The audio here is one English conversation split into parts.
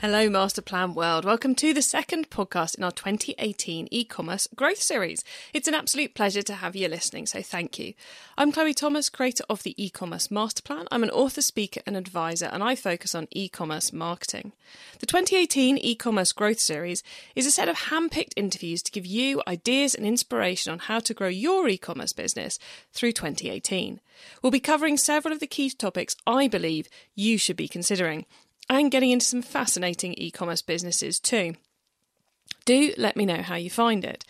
Hello, Master Plan World. Welcome to the second podcast in our 2018 e commerce growth series. It's an absolute pleasure to have you listening, so thank you. I'm Chloe Thomas, creator of the e commerce master plan. I'm an author, speaker, and advisor, and I focus on e commerce marketing. The 2018 e commerce growth series is a set of hand picked interviews to give you ideas and inspiration on how to grow your e commerce business through 2018. We'll be covering several of the key topics I believe you should be considering and getting into some fascinating e commerce businesses too. Do let me know how you find it.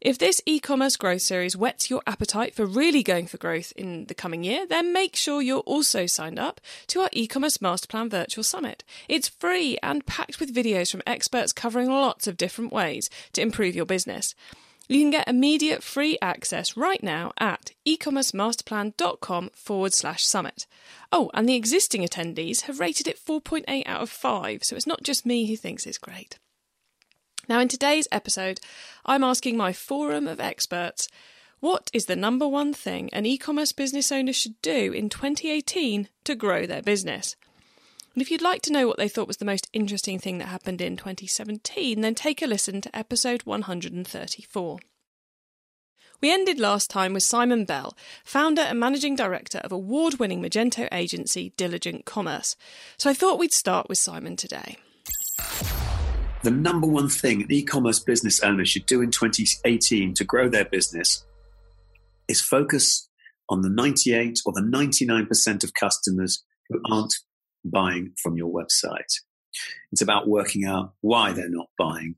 If this e commerce growth series whets your appetite for really going for growth in the coming year, then make sure you're also signed up to our e commerce masterplan virtual summit. It's free and packed with videos from experts covering lots of different ways to improve your business. You can get immediate free access right now at ecommercemasterplan.com forward slash summit. Oh, and the existing attendees have rated it 4.8 out of 5, so it's not just me who thinks it's great. Now, in today's episode, I'm asking my forum of experts what is the number one thing an e commerce business owner should do in 2018 to grow their business? And if you'd like to know what they thought was the most interesting thing that happened in 2017, then take a listen to episode 134. We ended last time with Simon Bell, founder and managing director of award winning Magento agency Diligent Commerce. So I thought we'd start with Simon today. The number one thing an e commerce business owner should do in 2018 to grow their business is focus on the 98 or the 99% of customers who aren't buying from your website. It's about working out why they're not buying.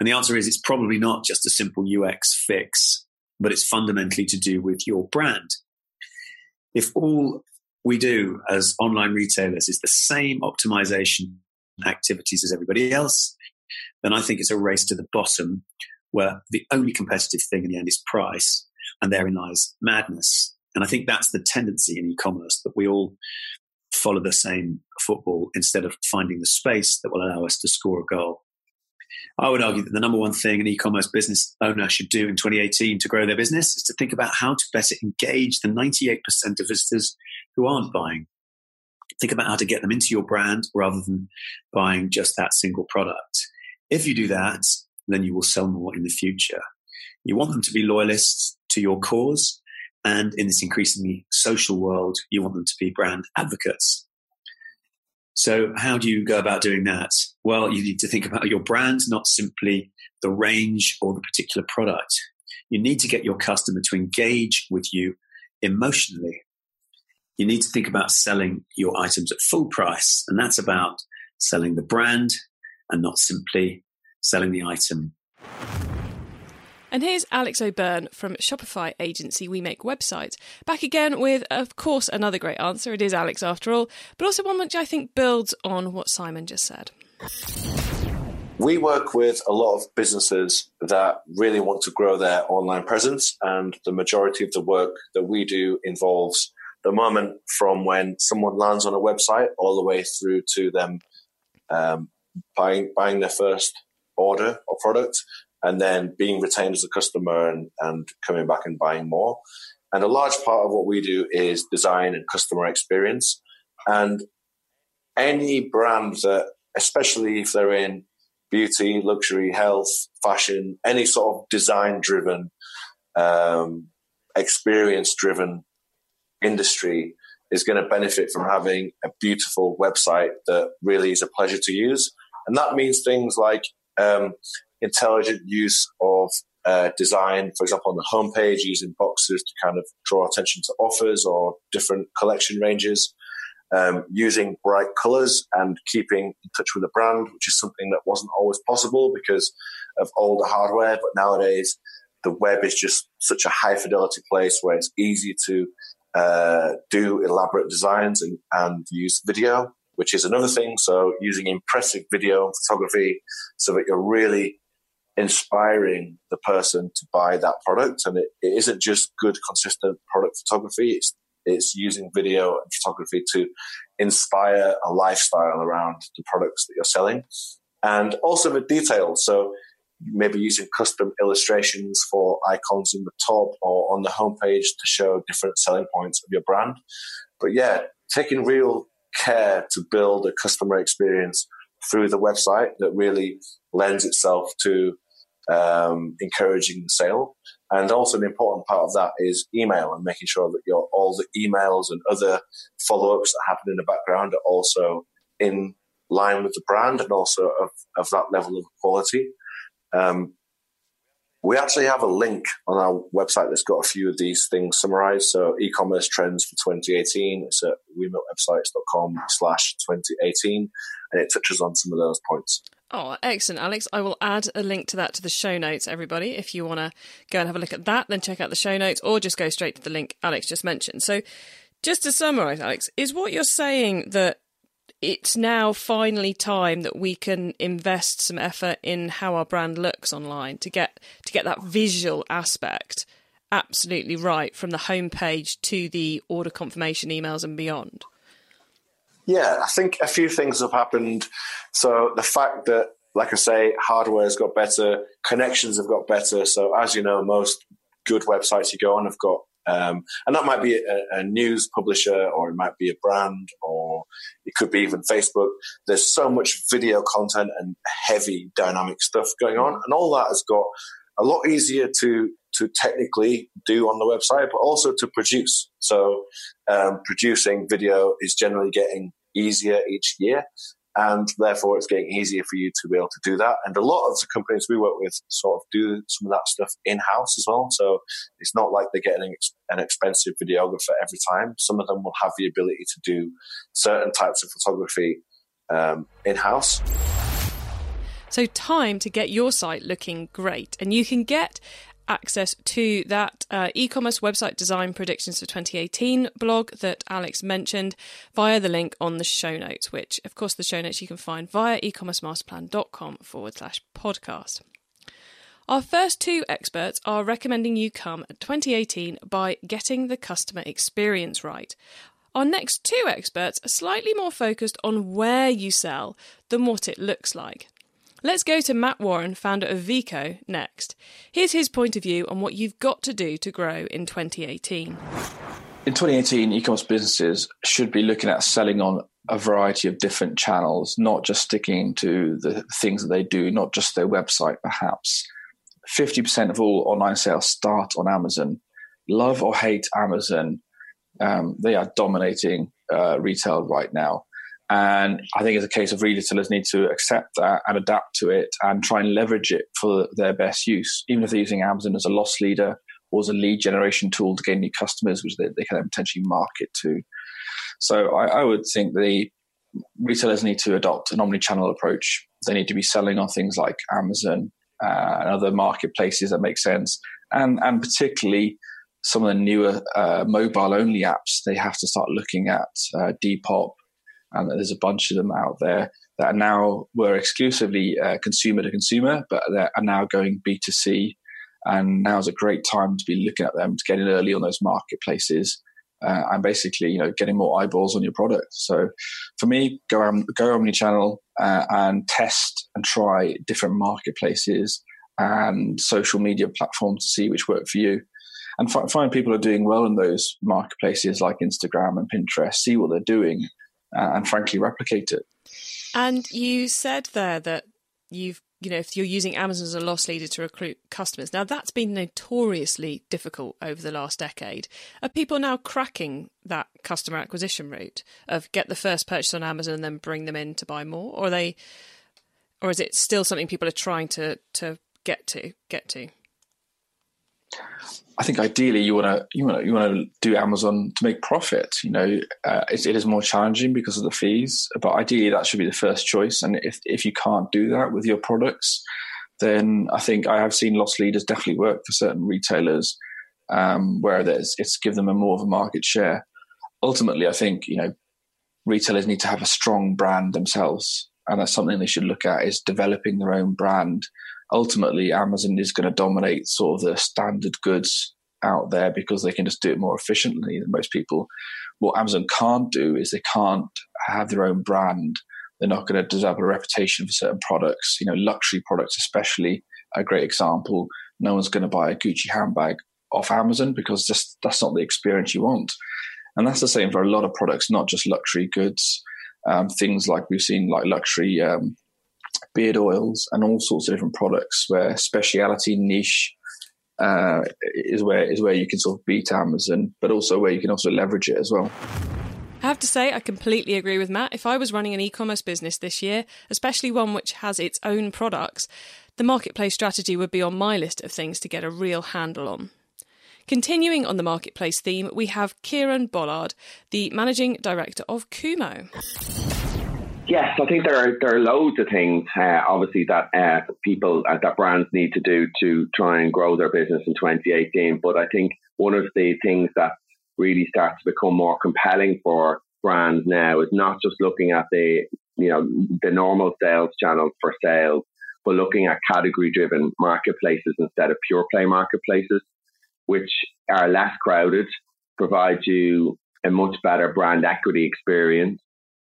And the answer is it's probably not just a simple UX fix, but it's fundamentally to do with your brand. If all we do as online retailers is the same optimization activities as everybody else, then I think it's a race to the bottom where the only competitive thing in the end is price, and therein lies madness. And I think that's the tendency in e commerce that we all follow the same football instead of finding the space that will allow us to score a goal. I would argue that the number one thing an e commerce business owner should do in 2018 to grow their business is to think about how to better engage the 98% of visitors who aren't buying. Think about how to get them into your brand rather than buying just that single product. If you do that, then you will sell more in the future. You want them to be loyalists to your cause and in this increasingly social world, you want them to be brand advocates. So, how do you go about doing that? Well, you need to think about your brand, not simply the range or the particular product. You need to get your customer to engage with you emotionally. You need to think about selling your items at full price, and that's about selling the brand and not simply selling the item. And here's Alex O'Byrne from Shopify agency We Make Websites, back again with, of course, another great answer. It is Alex after all, but also one which I think builds on what Simon just said. We work with a lot of businesses that really want to grow their online presence, and the majority of the work that we do involves the moment from when someone lands on a website all the way through to them um, buying buying their first order or product and then being retained as a customer and, and coming back and buying more. And a large part of what we do is design and customer experience. And any brand that, especially if they're in beauty, luxury, health, fashion, any sort of design driven, um, experience driven industry is going to benefit from having a beautiful website that really is a pleasure to use. And that means things like um, intelligent use of uh, design, for example, on the homepage, using boxes to kind of draw attention to offers or different collection ranges, um, using bright colors and keeping in touch with the brand, which is something that wasn't always possible because of older hardware. But nowadays, the web is just such a high fidelity place where it's easy to uh, do elaborate designs and, and use video, which is another thing. So using impressive video and photography so that you're really inspiring the person to buy that product. And it, it isn't just good, consistent product photography. It's, It's using video and photography to inspire a lifestyle around the products that you're selling, and also the details. So maybe using custom illustrations for icons in the top or on the homepage to show different selling points of your brand. But yeah, taking real care to build a customer experience through the website that really lends itself to um, encouraging the sale. And also, an important part of that is email and making sure that your all the emails and other follow ups that happen in the background are also in line with the brand and also of, of that level of quality. Um, we actually have a link on our website that's got a few of these things summarized. So e-commerce trends for 2018. It's at wemakewebsites.com slash 2018 and it touches on some of those points. Oh, excellent, Alex. I will add a link to that to the show notes, everybody. If you want to go and have a look at that, then check out the show notes or just go straight to the link Alex just mentioned. So, just to summarize, Alex, is what you're saying that it's now finally time that we can invest some effort in how our brand looks online to get to get that visual aspect absolutely right from the homepage to the order confirmation emails and beyond. Yeah, I think a few things have happened. So the fact that, like I say, hardware has got better, connections have got better. So as you know, most good websites you go on have got um, and that might be a, a, news publisher, or it might be a brand, or it could be even Facebook. There's so much video content and heavy dynamic stuff going on, and all that has got a lot easier to to technically do on the website, but also to produce. So, um, producing video is generally getting easier each year and therefore it's getting easier for you to be able to do that. And a lot of the companies we work with sort of do some of that stuff in house as well. So it's not like they're getting an expensive videographer every time. Some of them will have the ability to do certain types of photography um, in house. So, time to get your site looking great. And you can get access to that uh, e commerce website design predictions for 2018 blog that Alex mentioned via the link on the show notes, which, of course, the show notes you can find via ecommercemasterplan.com forward slash podcast. Our first two experts are recommending you come at 2018 by getting the customer experience right. Our next two experts are slightly more focused on where you sell than what it looks like. Let's go to Matt Warren, founder of Veeqo, next. Here's his point of view on what you've got to do to grow in 2018. In 2018, e commerce businesses should be looking at selling on a variety of different channels, not just sticking to the things that they do, not just their website, perhaps. 50% of all online sales start on Amazon. Love or hate Amazon, um, they are dominating uh, retail right now. And I think it's a case of retailers need to accept that and adapt to it and try and leverage it for their best use, even if they're using Amazon as a loss leader or as a lead generation tool to gain new customers, which they, they can potentially market to. So I, I would think the retailers need to adopt an omni-channel approach. They need to be selling on things like Amazon uh, and other marketplaces that make sense, and and particularly some of the newer uh, mobile-only apps. They have to start looking at uh, Depop and there's a bunch of them out there that are now were exclusively uh, consumer to consumer, but they are now going B2C. And now is a great time to be looking at them to get in early on those marketplaces uh, and basically, you know, getting more eyeballs on your product. So for me, go um, go omni-channel uh, and test and try different marketplaces and social media platforms to see which work for you. And find people are doing well in those marketplaces like Instagram and Pinterest. See what they're doing, uh, and frankly replicate it. And you said there that you've you know if you're using Amazon as a loss leader to recruit customers, now that's been notoriously difficult over the last decade. Are people now cracking that customer acquisition route of get the first purchase on Amazon and then bring them in to buy more, or are they, or is it still something people are trying to to get to get to? I think ideally you want to you want to you want to do Amazon to make profit. You know, uh, it, it is more challenging because of the fees, but ideally that should be the first choice. And if if you can't do that with your products, then I think I have seen loss leaders definitely work for certain retailers um, where there's it's give them a more of a market share. Ultimately, I think you know retailers need to have a strong brand themselves, and that's something they should look at is developing their own brand ultimately Amazon is going to dominate sort of the standard goods out there because they can just do it more efficiently than most people. What Amazon can't do is they can't have their own brand. They're not going to develop a reputation for certain products. You know, luxury products, especially, a great example. No one's going to buy a Gucci handbag off Amazon because just that's not the experience you want. And that's the same for a lot of products, not just luxury goods. Um, things like we've seen, like luxury um, beard oils and all sorts of different products, where speciality niche uh, is where is where you can sort of beat Amazon, but also where you can also leverage it as well. I have to say, I completely agree with Matt. If I was running an e commerce business this year, especially one which has its own products, the marketplace strategy would be on my list of things to get a real handle on. Continuing on the marketplace theme, we have Kieran Bollard, the managing director of Kumo. Yes, I think there are there are loads of things, uh, obviously that uh, people uh, that brands need to do to try and grow their business in 2018. But I think one of the things that really starts to become more compelling for brands now is not just looking at the you know the normal sales channels for sales, but looking at category driven marketplaces instead of pure play marketplaces, which are less crowded, provide you a much better brand equity experience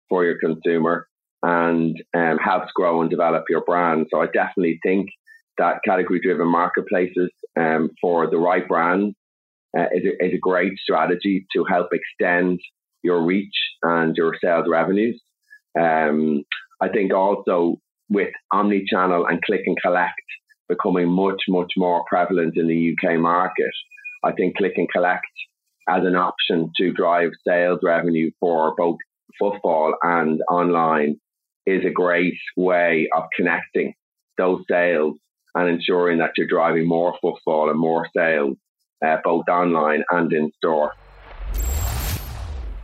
for your consumer and um, helps grow and develop your brand. So I definitely think that category driven marketplaces um, for the right brand uh, is, a, is a great strategy to help extend your reach and your sales revenues. Um, I think also with omni-channel and click and collect becoming much, much more prevalent in the UK market, I think click and collect as an option to drive sales revenue for both footfall and online is a great way of connecting those sales and ensuring that you're driving more footfall and more sales, uh, both online and in store.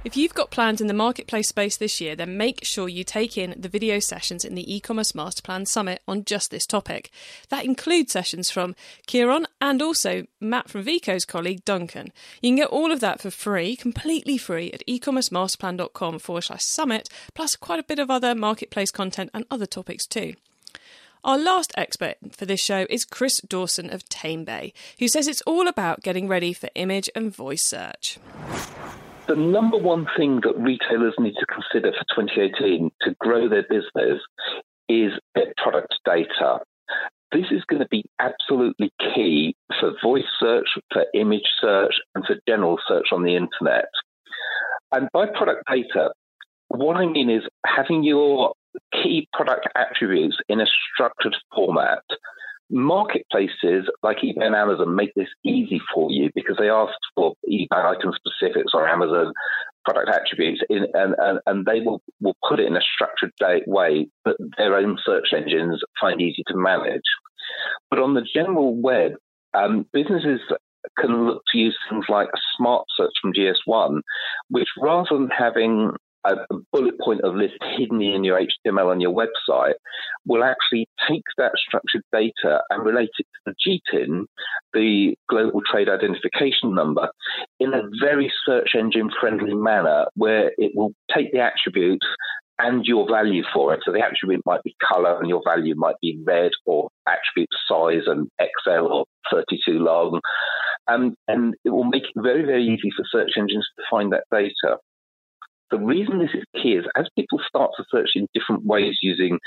If you've got plans in the marketplace space this year, then make sure you take in the video sessions in the e-commerce master plan summit on just this topic. That includes sessions from Kieran and also Matt from Veeqo's colleague Duncan. You can get all of that for free, completely free at ecommercemasterplan.com forward slash summit, plus quite a bit of other marketplace content and other topics too. Our last expert for this show is Chris Dawson of TameBay, who says it's all about getting ready for image and voice search the number one thing that retailers need to consider for 2018 to grow their business is their product data. This is going to be absolutely key for voice search, for image search, and for general search on the internet. And by product data, what I mean is having your key product attributes in a structured format marketplaces like eBay and Amazon make this easy for you because they ask for eBay item specifics or Amazon product attributes in, and, and, and they will, will put it in a structured way that their own search engines find easy to manage. But on the general web, um, businesses can look to use things like a smart search from GS1, which rather than having a, bullet point of list hidden in your HTML on your website will actually take that structured data and relate it to the GTIN, the Global Trade Identification Number, in a very search engine friendly manner where it will take the attributes and your value for it. So the attribute might be color and your value might be red or attribute size and XL or 32 long. Um, and it will make it very, very easy for search engines to find that data. The reason this is key is as people start to search in different ways using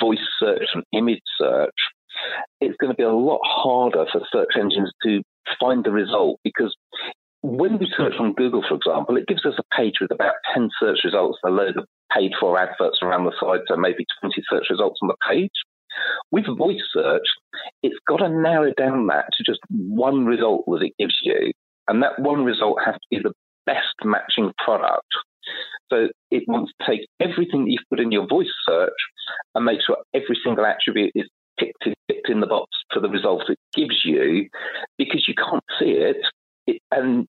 voice search and image search, it's going to be a lot harder for search engines to find the result because when we search on Google, for example, it gives us a page with about 10 search results and a load of paid for adverts around the side, so maybe 20 search results on the page. With voice search, it's got to narrow down that to just one result that it gives you. And that one result has to be the best matching product so it wants to take everything that you've put in your voice search and make sure every single attribute is ticked, ticked in the box for the result it gives you. Because you can't see it, it and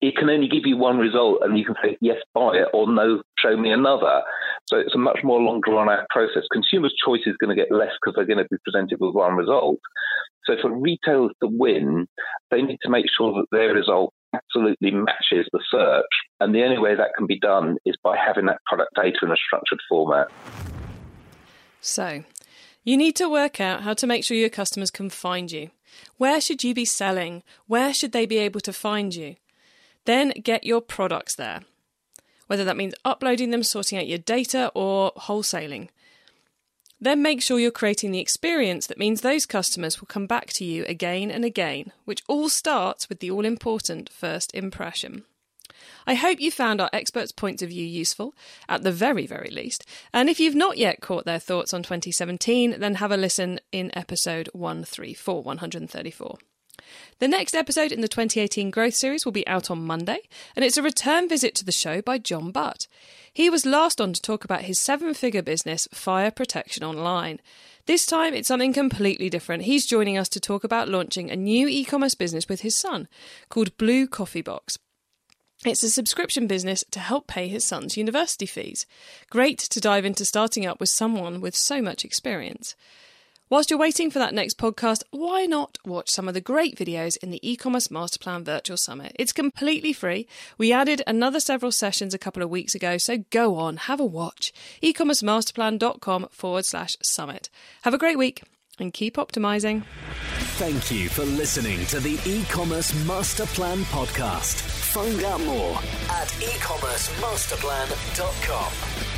it can only give you one result and you can say yes buy it or no show me another. So it's a much more long drawn out process. Consumers choice is going to get less because they're going to be presented with one result. So for retailers to win they need to make sure that their result absolutely matches the search. And the only way that can be done is by having that product data in a structured format. So, you need to work out how to make sure your customers can find you. Where should you be selling? Where should they be able to find you? Then get your products there. Whether that means uploading them, sorting out your data, or wholesaling. Then make sure you're creating the experience that means those customers will come back to you again and again, which all starts with the all important first impression. I hope you found our experts' points of view useful, at the very, very least. And if you've not yet caught their thoughts on 2017, then have a listen in episode 134, 134. The next episode in the 2018 Growth Series will be out on Monday, and it's a return visit to the show by John Butt. He was last on to talk about his seven figure business, Fire Protection Online. This time it's something completely different. He's joining us to talk about launching a new e commerce business with his son called Blue Coffee Box. It's a subscription business to help pay his son's university fees. Great to dive into starting up with someone with so much experience. Whilst you're waiting for that next podcast, why not watch some of the great videos in the e-commerce masterplan virtual summit? It's completely free. We added another several sessions a couple of weeks ago, so go on, have a watch. e-commercemasterplan.com forward slash summit. Have a great week and keep optimizing. Thank you for listening to the e-commerce master plan podcast. Find out more at e-commercemasterplan.com.